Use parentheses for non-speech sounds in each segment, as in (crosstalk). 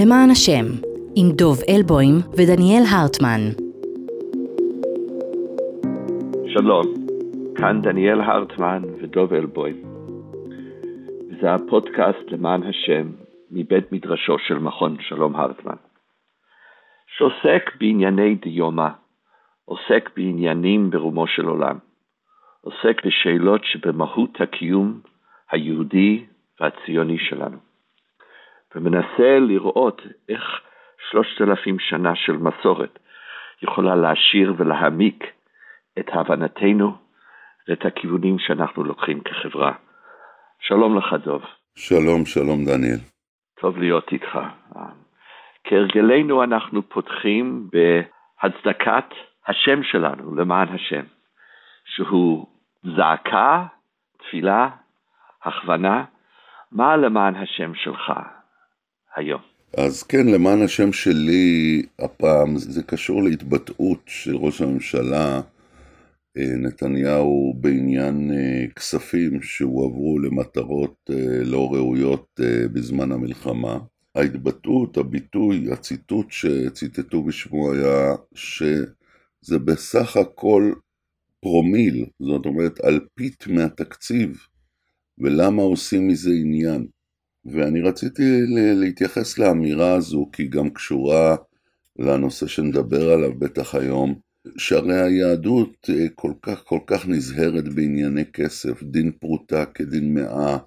למען השם, עם דוב אלבוים ודניאל הרטמן. שלום, כאן דניאל הרטמן ודוב אלבוים. זה הפודקאסט למען השם מבית מדרשו של מכון שלום הרטמן, שעוסק בענייני דיומא, עוסק בעניינים ברומו של עולם, עוסק בשאלות שבמהות הקיום היהודי והציוני שלנו. ומנסה לראות איך שלושת אלפים שנה של מסורת יכולה להעשיר ולהעמיק את הבנתנו ואת הכיוונים שאנחנו לוקחים כחברה. שלום לך דוב. שלום, שלום דניאל. טוב להיות איתך. כהרגלנו אנחנו פותחים בהצדקת השם שלנו למען השם, שהוא זעקה, תפילה, הכוונה, מה למען השם שלך היום? אז כן, למען השם שלי, הפעם זה קשור להתבטאות של ראש הממשלה אה, נתניהו בעניין אה, כספים שהועברו למטרות אה, לא ראויות בזמן המלחמה. ההתבטאות, הביטוי, הציטוט שציטטו בשמו היה שזה בסך הכל פרומיל, זאת אומרת אלפית מהתקציב, ולמה עושים מזה עניין. ואני רציתי להתייחס לאמירה הזו, כי היא גם קשורה לנושא שנדבר עליו בטח היום, שהרי היהדות אה, כל כך כל כך נזהרת בענייני כסף, דין פרוטה כדין מאה,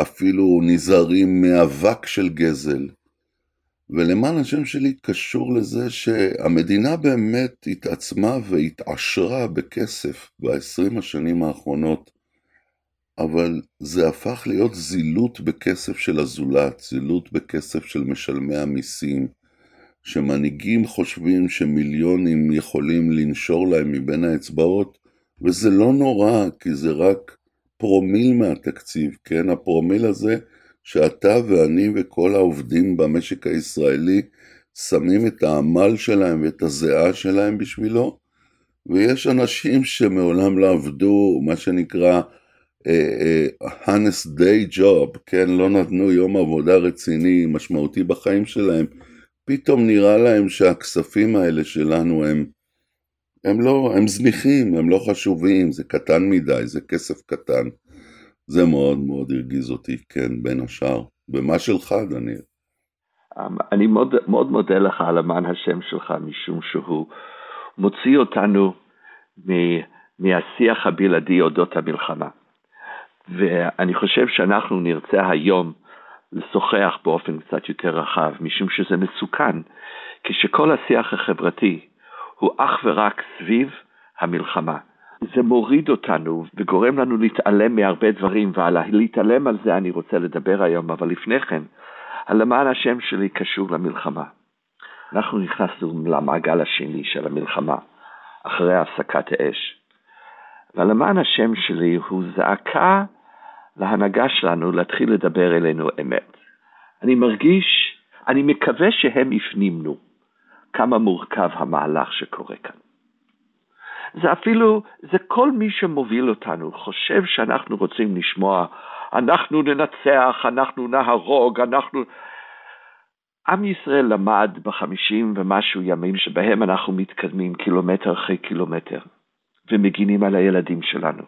אפילו נזהרים מאבק של גזל. ולמען השם שלי קשור לזה שהמדינה באמת התעצמה והתעשרה בכסף בעשרים השנים האחרונות, אבל זה הפך להיות זילות בכסף של הזולת, זילות בכסף של משלמי המיסים, שמנהיגים חושבים שמיליונים יכולים לנשור להם מבין האצבעות, וזה לא נורא, כי זה רק פרומיל מהתקציב, כן? הפרומיל הזה שאתה ואני וכל העובדים במשק הישראלי שמים את העמל שלהם ואת הזיעה שלהם בשבילו, ויש אנשים שמעולם לא עבדו, מה שנקרא, honest day job, כן, לא נתנו יום עבודה רציני, משמעותי בחיים שלהם, פתאום נראה להם שהכספים האלה שלנו הם, הם לא, הם זניחים, הם לא חשובים, זה קטן מדי, זה כסף קטן. זה מאוד מאוד הרגיז אותי, כן, בין השאר. ומה שלך, דניאל? אמ, אני מאוד, מאוד מודה לך על המען השם שלך, משום שהוא מוציא אותנו מהשיח הבלעדי אודות המלחמה. ואני חושב שאנחנו נרצה היום לשוחח באופן קצת יותר רחב, משום שזה מסוכן, כשכל השיח החברתי הוא אך ורק סביב המלחמה. זה מוריד אותנו וגורם לנו להתעלם מהרבה דברים, ועל להתעלם על זה אני רוצה לדבר היום, אבל לפני כן, הלמען השם שלי קשור למלחמה. אנחנו נכנסנו למעגל השני של המלחמה, אחרי הפסקת האש. והלמען השם שלי הוא זעקה להנהגה שלנו להתחיל לדבר אלינו אמת. אני מרגיש, אני מקווה שהם הפנימנו כמה מורכב המהלך שקורה כאן. זה אפילו, זה כל מי שמוביל אותנו חושב שאנחנו רוצים לשמוע, אנחנו ננצח, אנחנו נהרוג, אנחנו... עם ישראל למד בחמישים ומשהו ימים שבהם אנחנו מתקדמים קילומטר אחרי קילומטר ומגינים על הילדים שלנו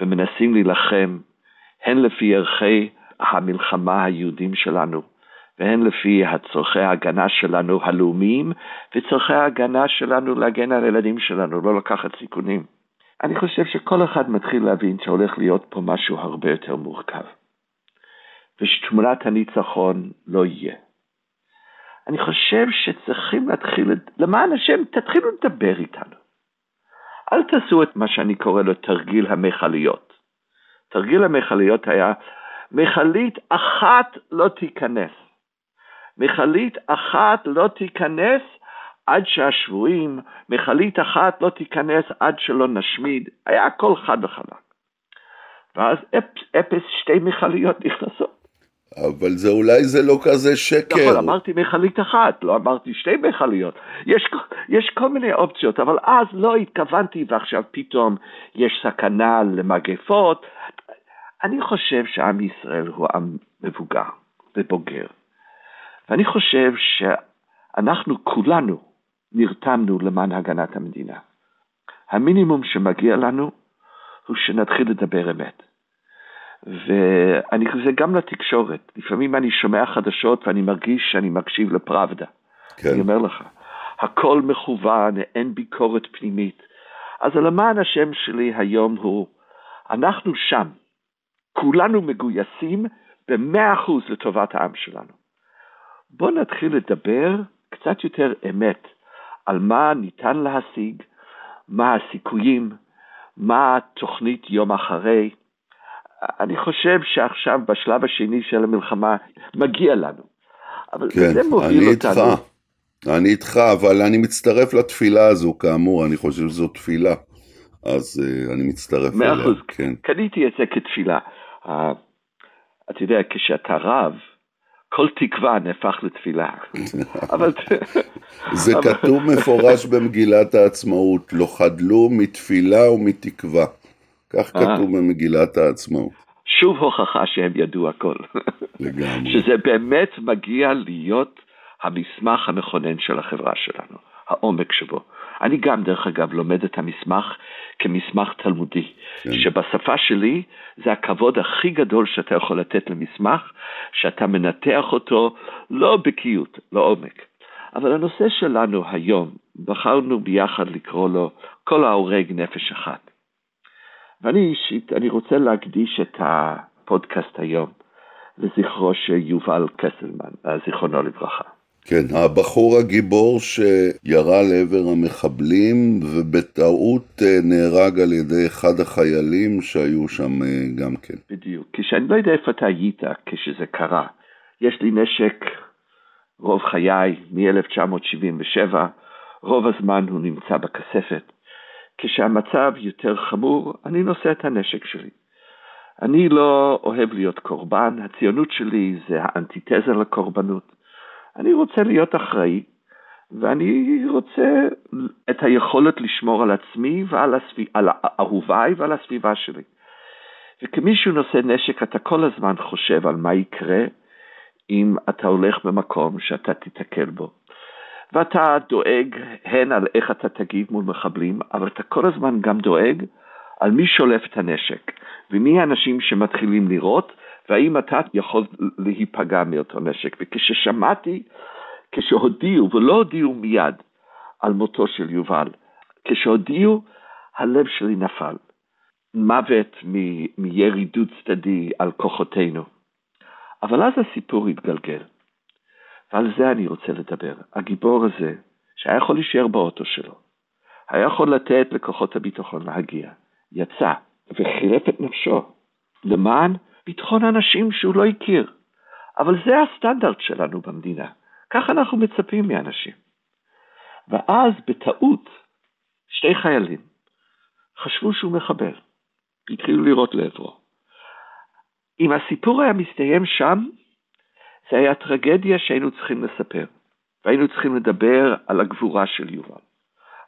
ומנסים להילחם הן לפי ערכי המלחמה היהודים שלנו, והן לפי הצורכי ההגנה שלנו הלאומיים, וצורכי ההגנה שלנו להגן על הילדים שלנו, לא לקחת סיכונים. אני חושב שכל אחד מתחיל להבין שהולך להיות פה משהו הרבה יותר מורכב, ושתמונת הניצחון לא יהיה. אני חושב שצריכים להתחיל, למען השם, תתחילו לדבר איתנו. אל תעשו את מה שאני קורא לו תרגיל המכליות. תרגיל המכליות היה, מכלית אחת לא תיכנס. מכלית אחת לא תיכנס עד שהשבויים, מכלית אחת לא תיכנס עד שלא נשמיד, היה הכל חד וחלק. ואז אפס, אפס שתי מכליות נכנסות. אבל זה אולי זה לא כזה שקר. נכון, אמרתי מכלית אחת, לא אמרתי שתי מכליות. יש, יש כל מיני אופציות, אבל אז לא התכוונתי ועכשיו פתאום יש סכנה למגפות. אני חושב שעם ישראל הוא עם מבוגר ובוגר, ואני חושב שאנחנו כולנו נרתמנו למען הגנת המדינה. המינימום שמגיע לנו הוא שנתחיל לדבר אמת. ואני חושב גם לתקשורת, לפעמים אני שומע חדשות ואני מרגיש שאני מקשיב לפראבדה. כן. אני אומר לך, הכל מכוון, אין ביקורת פנימית. אז למען השם שלי היום הוא, אנחנו שם, כולנו מגויסים במאה אחוז לטובת העם שלנו. בואו נתחיל לדבר קצת יותר אמת על מה ניתן להשיג, מה הסיכויים, מה התוכנית יום אחרי. אני חושב שעכשיו בשלב השני של המלחמה מגיע לנו. אבל כן, זה מוביל אני אותנו. איתך. אני איתך, אבל אני מצטרף לתפילה הזו, כאמור, אני חושב שזו תפילה. אז uh, אני מצטרף אליה. מאה אחוז, כן. קניתי את זה כתפילה. אתה יודע, כשאתה רב, כל תקווה נהפך לתפילה. (laughs) אבל... זה כתוב מפורש במגילת העצמאות, לא חדלו מתפילה ומתקווה. כך אה. כתוב במגילת העצמאות. שוב הוכחה שהם ידעו הכל. לגמרי. שזה באמת מגיע להיות המסמך המכונן של החברה שלנו, העומק שבו. אני גם, דרך אגב, לומד את המסמך כמסמך תלמודי, כן. שבשפה שלי זה הכבוד הכי גדול שאתה יכול לתת למסמך, שאתה מנתח אותו לא בקיאות, לעומק. אבל הנושא שלנו היום, בחרנו ביחד לקרוא לו כל ההורג נפש אחת. ואני אישית, אני רוצה להקדיש את הפודקאסט היום לזכרו של יובל קסלמן, זיכרונו לברכה. כן, הבחור הגיבור שירה לעבר המחבלים ובטעות אה, נהרג על ידי אחד החיילים שהיו שם אה, גם כן. בדיוק, כשאני לא יודע איפה אתה היית כשזה קרה. יש לי נשק רוב חיי מ-1977, רוב הזמן הוא נמצא בכספת. כשהמצב יותר חמור, אני נושא את הנשק שלי. אני לא אוהב להיות קורבן, הציונות שלי זה האנטיתזה לקורבנות. אני רוצה להיות אחראי, ואני רוצה את היכולת לשמור על עצמי ועל הסביב, על אהוביי ועל הסביבה שלי. וכמישהו נושא נשק, אתה כל הזמן חושב על מה יקרה אם אתה הולך במקום שאתה תיתקל בו. ואתה דואג הן על איך אתה תגיב מול מחבלים, אבל אתה כל הזמן גם דואג על מי שולף את הנשק, ומי האנשים שמתחילים לירות, והאם אתה יכול להיפגע מאותו נשק. וכששמעתי, כשהודיעו, ולא הודיעו מיד על מותו של יובל, כשהודיעו, הלב שלי נפל. מוות מ- מירי דוד צדדי על כוחותינו. אבל אז הסיפור התגלגל, ועל זה אני רוצה לדבר. הגיבור הזה, שהיה יכול להישאר באוטו שלו, היה יכול לתת לכוחות הביטחון להגיע, יצא וחירף את נפשו למען ביטחון אנשים שהוא לא הכיר. אבל זה הסטנדרט שלנו במדינה. כך אנחנו מצפים מאנשים. ואז בטעות שתי חיילים חשבו שהוא מחבל, התחילו לירות לעברו. אם הסיפור היה מסתיים שם, זה היה טרגדיה שהיינו צריכים לספר, והיינו צריכים לדבר על הגבורה של יובל,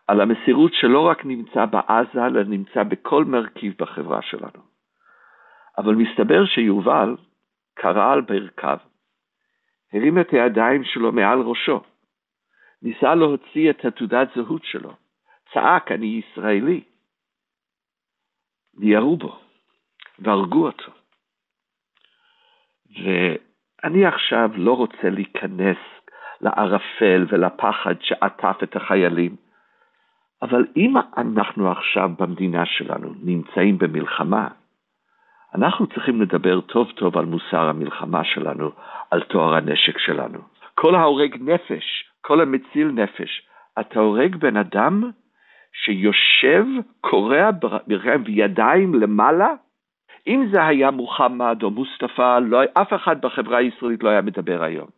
על המסירות שלא רק נמצא בעזה, אלא נמצא בכל מרכיב בחברה שלנו. אבל מסתבר שיובל קרא על ברכיו, הרים את הידיים שלו מעל ראשו, ניסה להוציא את התעודת זהות שלו, צעק אני ישראלי, וירו בו, והרגו אותו. ואני עכשיו לא רוצה להיכנס לערפל ולפחד שעטף את החיילים, אבל אם אנחנו עכשיו במדינה שלנו נמצאים במלחמה, אנחנו צריכים לדבר טוב טוב על מוסר המלחמה שלנו, על טוהר הנשק שלנו. כל ההורג נפש, כל המציל נפש, אתה הורג בן אדם שיושב, קורע ברגליים וידיים למעלה? אם זה היה מוחמד או מוסטפא, לא, אף אחד בחברה הישראלית לא היה מדבר היום.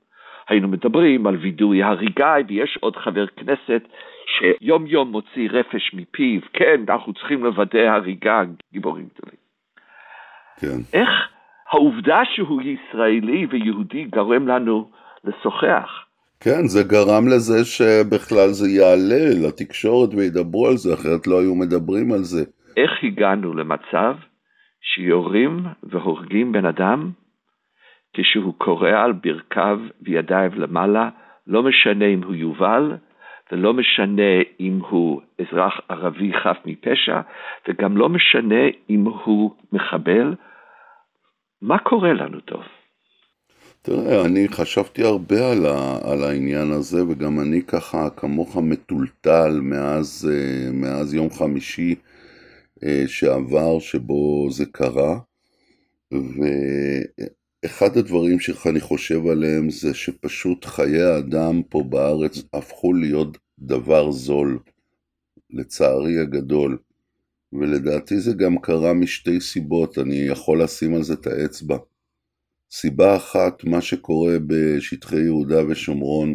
היינו מדברים על וידוי הריגה, ויש עוד חבר כנסת שיום יום מוציא רפש מפיו, כן, אנחנו צריכים לוודא הריגה, גיבורים גדולים. כן. איך העובדה שהוא ישראלי ויהודי גורם לנו לשוחח? כן, זה גרם לזה שבכלל זה יעלה לתקשורת וידברו על זה, אחרת לא היו מדברים על זה. איך הגענו למצב שיורים והורגים בן אדם כשהוא קורא על ברכיו וידייו למעלה, לא משנה אם הוא יובל, ולא משנה אם הוא אזרח ערבי חף מפשע, וגם לא משנה אם הוא מחבל. מה קורה לנו טוב? תראה, אני חשבתי הרבה על, ה, על העניין הזה, וגם אני ככה, כמוך מטולטל מאז, אה, מאז יום חמישי אה, שעבר, שבו זה קרה, ואחד הדברים שאני חושב עליהם זה שפשוט חיי האדם פה בארץ הפכו להיות דבר זול, לצערי הגדול. ולדעתי זה גם קרה משתי סיבות, אני יכול לשים על זה את האצבע. סיבה אחת, מה שקורה בשטחי יהודה ושומרון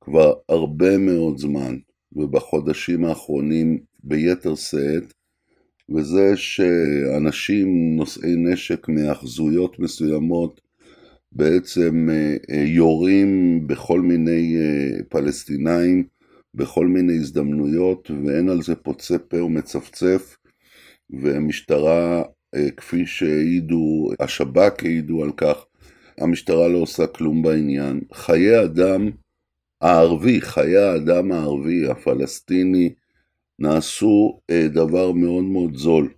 כבר הרבה מאוד זמן, ובחודשים האחרונים ביתר שאת, וזה שאנשים נושאי נשק מאחזויות מסוימות בעצם אה, אה, יורים בכל מיני אה, פלסטינאים בכל מיני הזדמנויות, ואין על זה פוצה פה ומצפצף, והמשטרה, כפי שהעידו, השב"כ העידו על כך, המשטרה לא עושה כלום בעניין. חיי אדם הערבי, חיי האדם הערבי, הפלסטיני, נעשו אה, דבר מאוד מאוד זול.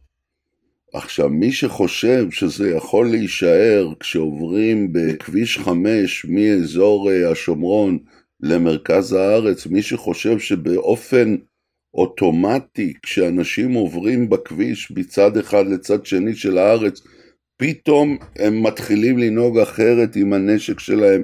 עכשיו, מי שחושב שזה יכול להישאר כשעוברים בכביש 5 מאזור אה, השומרון למרכז הארץ, מי שחושב שבאופן אוטומטי כשאנשים עוברים בכביש מצד אחד לצד שני של הארץ, פתאום הם מתחילים לנהוג אחרת עם הנשק שלהם,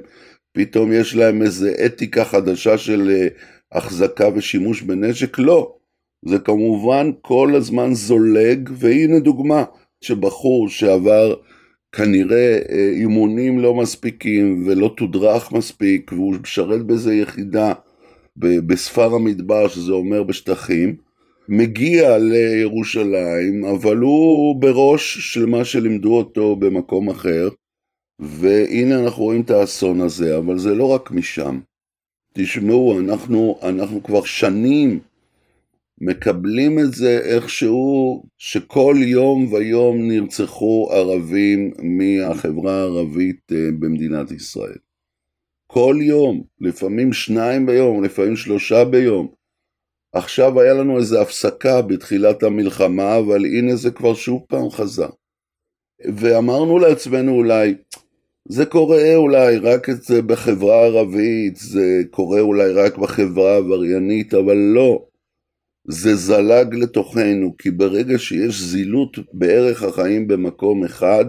פתאום יש להם איזה אתיקה חדשה של אה, החזקה ושימוש בנשק, לא. זה כמובן כל הזמן זולג, והנה דוגמה שבחור שעבר כנראה אה, אימונים לא מספיקים ולא תודרך מספיק, והוא משרת באיזה יחידה בספר המדבר, שזה אומר בשטחים, מגיע לירושלים, אבל הוא בראש של מה שלימדו אותו במקום אחר, והנה אנחנו רואים את האסון הזה, אבל זה לא רק משם. תשמעו, אנחנו, אנחנו כבר שנים מקבלים את זה איכשהו שכל יום ויום נרצחו ערבים מהחברה הערבית אה, במדינת ישראל. כל יום, לפעמים שניים ביום, לפעמים שלושה ביום. עכשיו היה לנו איזו הפסקה בתחילת המלחמה, אבל הנה זה כבר שוב פעם חזר. ואמרנו לעצמנו אולי, זה קורה אולי רק בחברה הערבית, זה קורה אולי רק בחברה העבריינית, אבל לא. זה זלג לתוכנו, כי ברגע שיש זילות בערך החיים במקום אחד,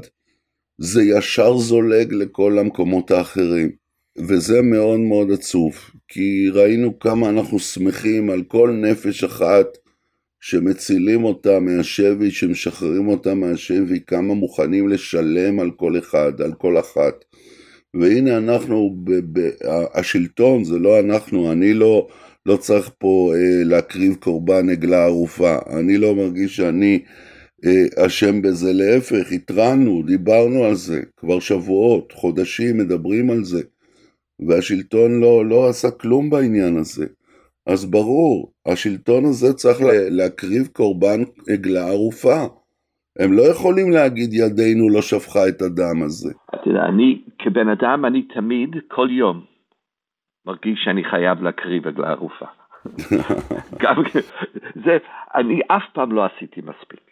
זה ישר זולג לכל המקומות האחרים. וזה מאוד מאוד עצוב, כי ראינו כמה אנחנו שמחים על כל נפש אחת שמצילים אותה מהשבי, שמשחררים אותה מהשבי, כמה מוכנים לשלם על כל אחד, על כל אחת. והנה אנחנו, ב- ב- השלטון, זה לא אנחנו, אני לא, לא צריך פה אה, להקריב קורבן עגלה ערופה, אני לא מרגיש שאני אה, אשם בזה, להפך, התרענו, דיברנו על זה, כבר שבועות, חודשים מדברים על זה. והשלטון לא, לא עשה כלום בעניין הזה. אז ברור, השלטון הזה צריך להקריב קורבן עגלה ערופה. הם לא יכולים להגיד ידינו לא שפכה את הדם הזה. אתה יודע, אני כבן אדם, אני תמיד, כל יום, מרגיש שאני חייב להקריב עגלה ערופה. (laughs) (laughs) גם זה, אני אף פעם לא עשיתי מספיק.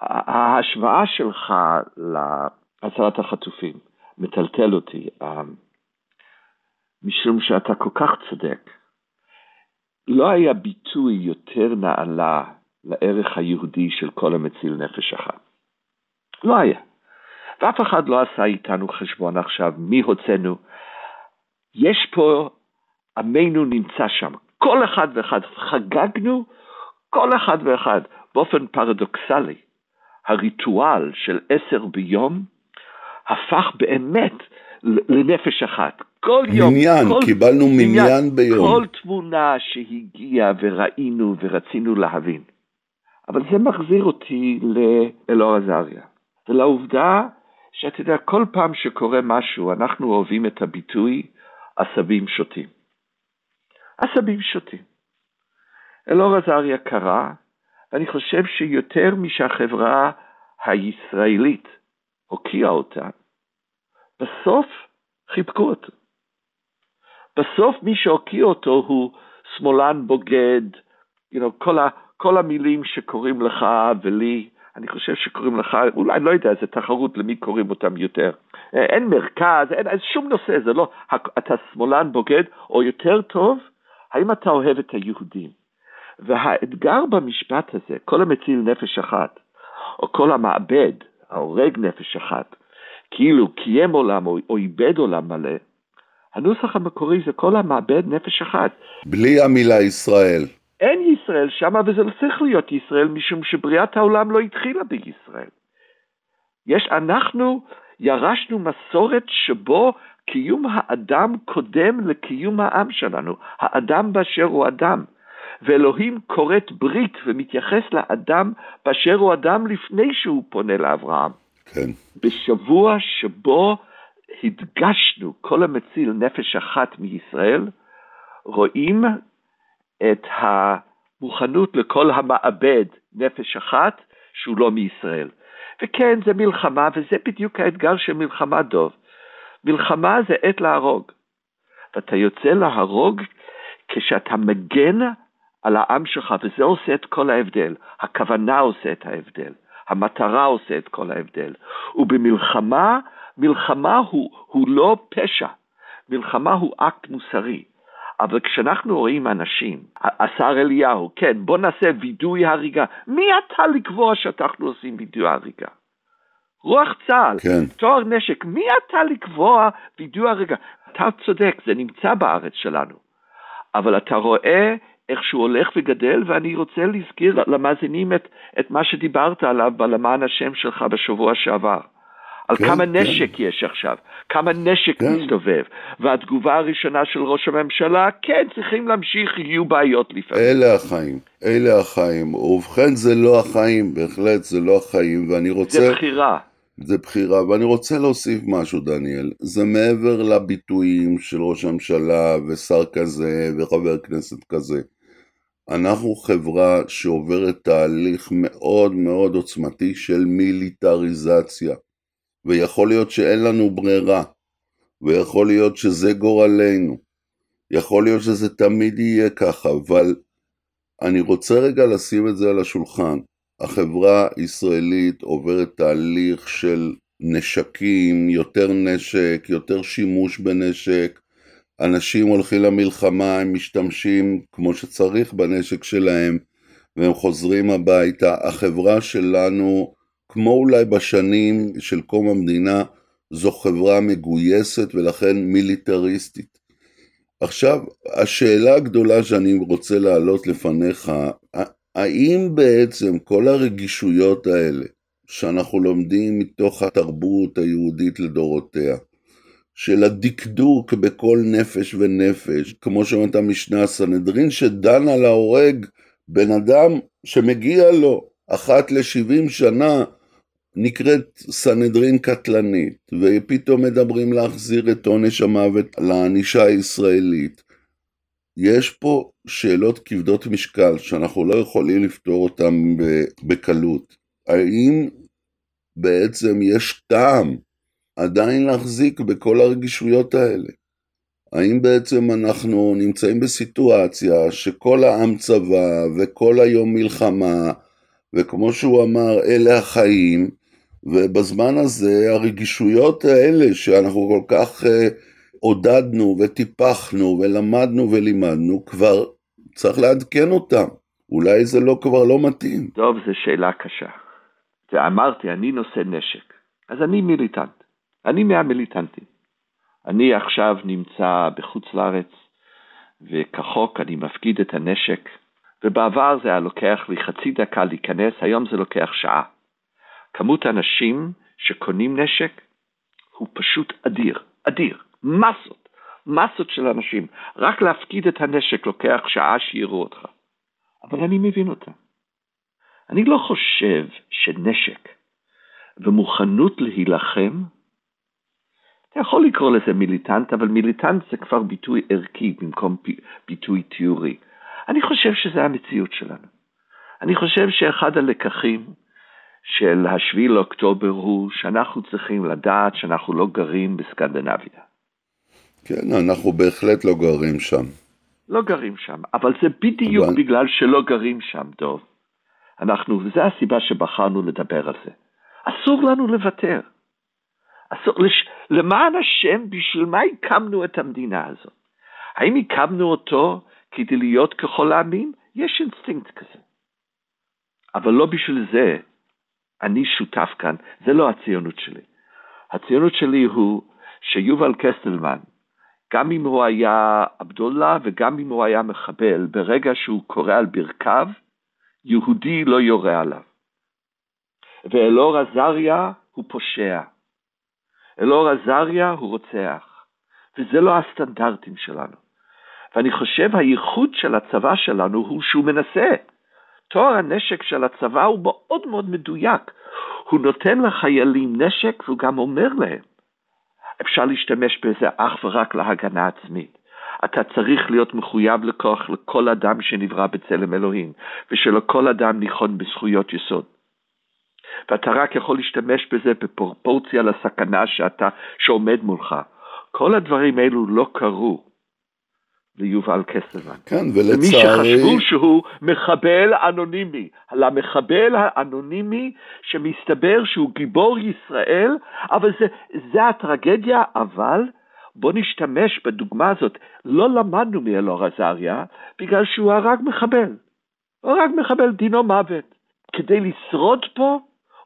ההשוואה שלך להצלת החטופים מטלטל אותי. משום שאתה כל כך צודק. לא היה ביטוי יותר נעלה לערך היהודי של כל המציל נפש אחת. לא היה. ואף אחד לא עשה איתנו חשבון עכשיו מי הוצאנו. יש פה, עמנו נמצא שם. כל אחד ואחד, חגגנו כל אחד ואחד. באופן פרדוקסלי, הריטואל של עשר ביום הפך באמת לנפש אחת. כל יום, מניין, כל, קיבלנו מניין, מניין ביום. כל תמונה שהגיעה וראינו ורצינו להבין. אבל זה מחזיר אותי לאלאור עזריה, ולעובדה שאתה יודע, כל פעם שקורה משהו, אנחנו אוהבים את הביטוי עשבים שוטים. עשבים שוטים. אלאור עזריה קרא, ואני חושב שיותר משהחברה הישראלית הוקיעה אותה, בסוף חיבקו אותו. בסוף מי שהוקיע אותו הוא שמאלן בוגד, you know, כל, ה, כל המילים שקוראים לך ולי, אני חושב שקוראים לך, אולי, לא יודע, זה תחרות למי קוראים אותם יותר. אין מרכז, אין, אין שום נושא, זה לא, אתה שמאלן בוגד, או יותר טוב, האם אתה אוהב את היהודים? והאתגר במשפט הזה, כל המציל נפש אחת, או כל המעבד, ההורג נפש אחת, כאילו קיים עולם או, או איבד עולם מלא, הנוסח המקורי זה כל המעבד נפש אחת. בלי המילה ישראל. אין ישראל שמה, וזה לא צריך להיות ישראל, משום שבריאת העולם לא התחילה בישראל. יש, אנחנו ירשנו מסורת שבו קיום האדם קודם לקיום העם שלנו, האדם באשר הוא אדם. ואלוהים כורת ברית ומתייחס לאדם באשר הוא אדם לפני שהוא פונה לאברהם. כן. בשבוע שבו הדגשנו כל המציל נפש אחת מישראל, רואים את המוכנות לכל המעבד נפש אחת שהוא לא מישראל. וכן, זה מלחמה, וזה בדיוק האתגר של מלחמה דוב. מלחמה זה עת להרוג. ואתה יוצא להרוג כשאתה מגן על העם שלך, וזה עושה את כל ההבדל. הכוונה עושה את ההבדל. המטרה עושה את כל ההבדל. ובמלחמה, מלחמה הוא, הוא לא פשע, מלחמה הוא אקט מוסרי. אבל כשאנחנו רואים אנשים, השר אליהו, כן, בוא נעשה וידוי הריגה. מי אתה לקבוע שאנחנו עושים וידוי הריגה? רוח צה"ל, כן. תואר נשק, מי אתה לקבוע וידוי הריגה? אתה צודק, זה נמצא בארץ שלנו. אבל אתה רואה איך שהוא הולך וגדל, ואני רוצה להזכיר למאזינים את, את מה שדיברת עליו בלמען השם שלך בשבוע שעבר. על כן, כמה כן. נשק כן. יש עכשיו, כמה נשק כן. מסתובב, והתגובה הראשונה של ראש הממשלה, כן, צריכים להמשיך, יהיו בעיות לפעמים. אלה החיים, אלה החיים. ובכן, זה לא החיים, בהחלט זה לא החיים, ואני רוצה... זה בחירה. זה בחירה, ואני רוצה להוסיף משהו, דניאל. זה מעבר לביטויים של ראש הממשלה ושר כזה וחבר כנסת כזה. אנחנו חברה שעוברת תהליך מאוד מאוד עוצמתי של מיליטריזציה. ויכול להיות שאין לנו ברירה, ויכול להיות שזה גורלנו. יכול להיות שזה תמיד יהיה ככה, אבל אני רוצה רגע לשים את זה על השולחן. החברה הישראלית עוברת תהליך של נשקים, יותר נשק, יותר שימוש בנשק. אנשים הולכים למלחמה, הם משתמשים כמו שצריך בנשק שלהם, והם חוזרים הביתה. החברה שלנו, כמו אולי בשנים של קום המדינה, זו חברה מגויסת ולכן מיליטריסטית. עכשיו, השאלה הגדולה שאני רוצה להעלות לפניך, האם בעצם כל הרגישויות האלה שאנחנו לומדים מתוך התרבות היהודית לדורותיה, של הדקדוק בכל נפש ונפש, כמו שאומרת המשנה הסנהדרין, שדן על ההורג בן אדם שמגיע לו אחת לשבעים שנה, נקראת סנהדרין קטלנית, ופתאום מדברים להחזיר את עונש המוות לענישה הישראלית. יש פה שאלות כבדות משקל שאנחנו לא יכולים לפתור אותן בקלות. האם בעצם יש טעם עדיין להחזיק בכל הרגישויות האלה? האם בעצם אנחנו נמצאים בסיטואציה שכל העם צבא וכל היום מלחמה, וכמו שהוא אמר, אלה החיים, ובזמן הזה הרגישויות האלה שאנחנו כל כך... Uh, עודדנו וטיפחנו ולמדנו ולימדנו, כבר צריך לעדכן אותם. אולי זה לא כבר לא מתאים. טוב, זו שאלה קשה. ואמרתי, אני נושא נשק. אז אני מיליטנט. אני מהמיליטנטים. אני עכשיו נמצא בחוץ לארץ, וכחוק אני מפקיד את הנשק, ובעבר זה היה לוקח לי חצי דקה להיכנס, היום זה לוקח שעה. כמות האנשים שקונים נשק הוא פשוט אדיר, אדיר. מסות, מסות של אנשים. רק להפקיד את הנשק לוקח שעה שיראו אותך. אבל אני מבין אותם. אני לא חושב שנשק ומוכנות להילחם, אתה יכול לקרוא לזה מיליטנט, אבל מיליטנט זה כבר ביטוי ערכי במקום ביטוי תיאורי. אני חושב שזה המציאות שלנו. אני חושב שאחד הלקחים של השביעי לאוקטובר הוא שאנחנו צריכים לדעת שאנחנו לא גרים בסקנדינביה. כן, אנחנו בהחלט לא גרים שם. לא גרים שם, אבל זה בדיוק אבל... בגלל שלא גרים שם, דוב. אנחנו, וזו הסיבה שבחרנו לדבר על זה. אסור לנו לוותר. אסור, לש, למען השם, בשביל מה הקמנו את המדינה הזאת? האם הקמנו אותו כדי להיות ככל העמים? יש אינסטינקט כזה. אבל לא בשביל זה אני שותף כאן, זה לא הציונות שלי. הציונות שלי הוא שיובל קסטלמן, גם אם הוא היה עבדולה וגם אם הוא היה מחבל, ברגע שהוא קורא על ברכיו, יהודי לא יורה עליו. ואלאור עזריה הוא פושע. אלאור עזריה הוא רוצח. וזה לא הסטנדרטים שלנו. ואני חושב הייחוד של הצבא שלנו הוא שהוא מנסה. תואר הנשק של הצבא הוא מאוד מאוד מדויק. הוא נותן לחיילים נשק והוא גם אומר להם, אפשר להשתמש בזה אך ורק להגנה עצמית. אתה צריך להיות מחויב לכוח לכל אדם שנברא בצלם אלוהים, ושלכל אדם ניחון בזכויות יסוד. ואתה רק יכול להשתמש בזה בפרופורציה לסכנה שאתה, שעומד מולך. כל הדברים האלו לא קרו ליובל קסלמן. כן, ולצערי... למי שחשבו שהוא מחבל אנונימי, למחבל האנונימי שמסתבר שהוא גיבור ישראל, אבל זה, זה הטרגדיה, אבל בוא נשתמש בדוגמה הזאת. לא למדנו מאלאור עזריה בגלל שהוא הרג מחבל. הוא הרג מחבל, דינו מוות. כדי לשרוד פה,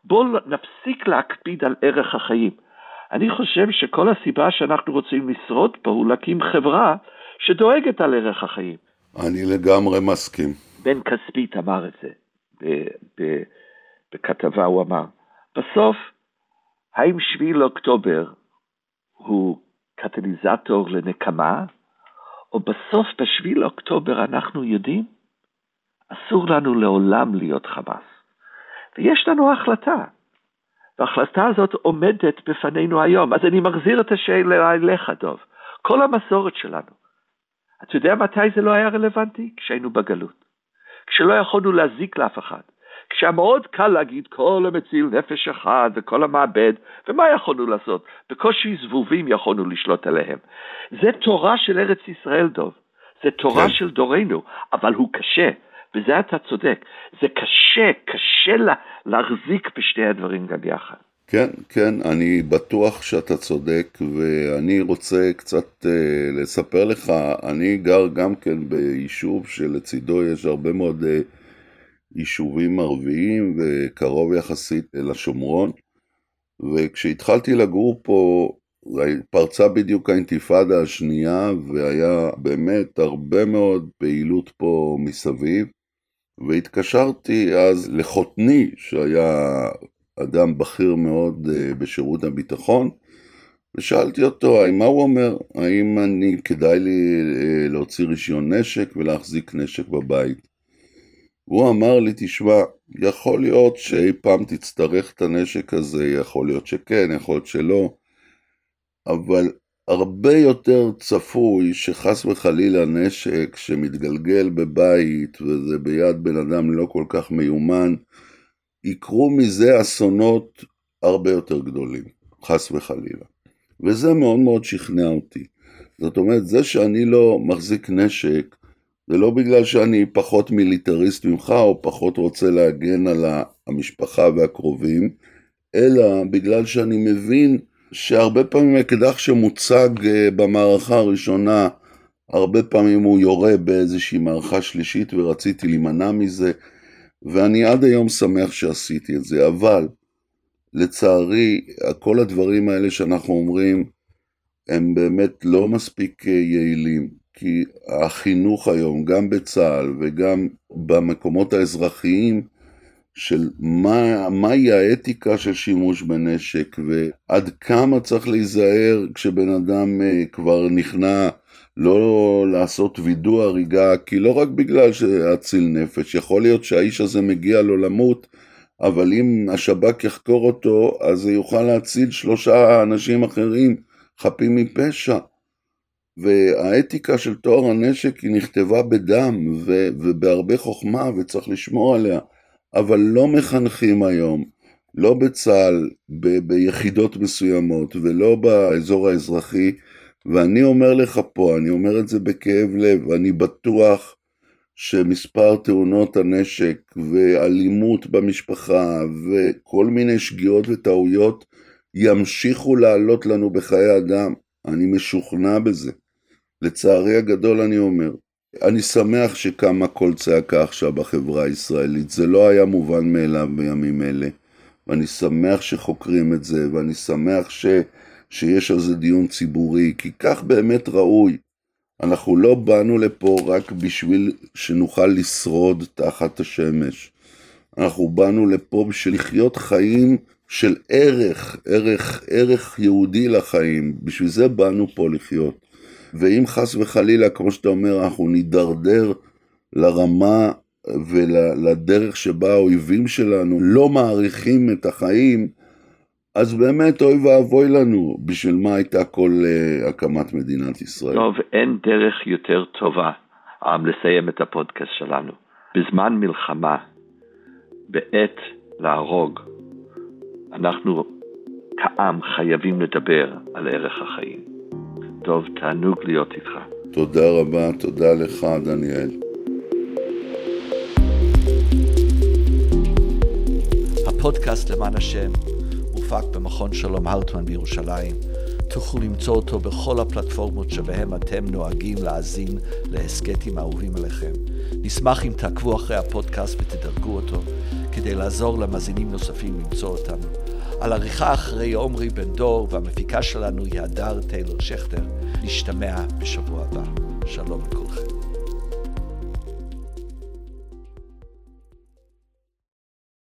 בואו נפסיק להקפיד על ערך החיים. אני חושב שכל הסיבה שאנחנו רוצים לשרוד פה הוא להקים חברה שדואגת על ערך החיים. אני לגמרי מסכים. בן כספית אמר את זה בכתבה, הוא אמר, בסוף, האם שביעי לאוקטובר הוא קטליזטור לנקמה, או בסוף בשביעי לאוקטובר אנחנו יודעים, אסור לנו לעולם להיות חמאס. ויש לנו החלטה, וההחלטה הזאת עומדת בפנינו היום. אז אני מחזיר את השאלה אליך, דוב. כל המסורת שלנו, אתה יודע מתי זה לא היה רלוונטי? כשהיינו בגלות. כשלא יכולנו להזיק לאף אחד. כשהיה מאוד קל להגיד כל המציל נפש אחת וכל המעבד, ומה יכולנו לעשות? בקושי זבובים יכולנו לשלוט עליהם. זה תורה של ארץ ישראל, דוב. זה תורה כן. של דורנו, אבל הוא קשה, בזה אתה צודק. זה קשה, קשה לה, להחזיק בשתי הדברים גם יחד. כן, כן, אני בטוח שאתה צודק, ואני רוצה קצת uh, לספר לך, אני גר גם כן ביישוב שלצידו יש הרבה מאוד uh, יישובים ערביים וקרוב יחסית לשומרון, וכשהתחלתי לגור פה, פרצה בדיוק האינתיפאדה השנייה, והיה באמת הרבה מאוד פעילות פה מסביב, והתקשרתי אז לחותני, שהיה אדם בכיר מאוד אה, בשירות הביטחון, ושאלתי אותו, מה הוא אומר? האם אני, כדאי לי אה, להוציא רישיון נשק ולהחזיק נשק בבית? והוא אמר לי, תשמע, יכול להיות שאי פעם תצטרך את הנשק הזה, יכול להיות שכן, יכול להיות שלא, אבל הרבה יותר צפוי שחס וחלילה נשק שמתגלגל בבית וזה ביד בן אדם לא כל כך מיומן, יקרו מזה אסונות הרבה יותר גדולים, חס וחלילה. וזה מאוד מאוד שכנע אותי. זאת אומרת, זה שאני לא מחזיק נשק, זה לא בגלל שאני פחות מיליטריסט ממך, או פחות רוצה להגן על המשפחה והקרובים, אלא בגלל שאני מבין שהרבה פעמים אקדח שמוצג אה, במערכה הראשונה, הרבה פעמים הוא יורה באיזושהי מערכה שלישית ורציתי להימנע מזה. ואני עד היום שמח שעשיתי את זה, אבל לצערי, כל הדברים האלה שאנחנו אומרים, הם באמת לא מספיק יעילים, כי החינוך היום, גם בצה"ל וגם במקומות האזרחיים, של מה, מהי האתיקה של שימוש בנשק ועד כמה צריך להיזהר כשבן אדם אה, כבר נכנע לא לעשות וידוא הריגה, כי לא רק בגלל שאציל נפש, יכול להיות שהאיש הזה מגיע לו למות, אבל אם השב"כ יחקור אותו, אז זה יוכל להציל שלושה אנשים אחרים חפים מפשע. והאתיקה של טוהר הנשק היא נכתבה בדם ו- ובהרבה חוכמה וצריך לשמור עליה, אבל לא מחנכים היום, לא בצה"ל, ב- ביחידות מסוימות ולא באזור האזרחי, ואני אומר לך פה, אני אומר את זה בכאב לב, אני בטוח שמספר תאונות הנשק ואלימות במשפחה וכל מיני שגיאות וטעויות ימשיכו לעלות לנו בחיי אדם. אני משוכנע בזה. לצערי הגדול אני אומר. אני שמח שקמה קול צעקה עכשיו בחברה הישראלית, זה לא היה מובן מאליו בימים אלה, ואני שמח שחוקרים את זה, ואני שמח ש, שיש על זה דיון ציבורי, כי כך באמת ראוי. אנחנו לא באנו לפה רק בשביל שנוכל לשרוד תחת השמש. אנחנו באנו לפה בשביל לחיות חיים של ערך, ערך, ערך יהודי לחיים. בשביל זה באנו פה לחיות. ואם חס וחלילה, כמו שאתה אומר, אנחנו נידרדר לרמה ולדרך שבה האויבים שלנו לא מעריכים את החיים, אז באמת אוי ואבוי לנו, בשביל מה הייתה כל uh, הקמת מדינת ישראל. טוב, אין דרך יותר טובה um, לסיים את הפודקאסט שלנו. בזמן מלחמה, בעת להרוג, אנחנו כעם חייבים לדבר על ערך החיים. טוב, תענוג להיות איתך. תודה רבה, תודה לך, דניאל. הפודקאסט למען השם הופק במכון שלום הרטמן בירושלים. תוכלו למצוא אותו בכל הפלטפורמות שבהם אתם נוהגים להאזין להסכתים האהובים עליכם. נשמח אם תעקבו אחרי הפודקאסט ותדרגו אותו, כדי לעזור למאזינים נוספים למצוא אותנו. על עריכה אחרי עומרי בן דור, והמפיקה שלנו היא הדר טיילור שכטר. נשתמע בשבוע הבא. שלום לכולכם.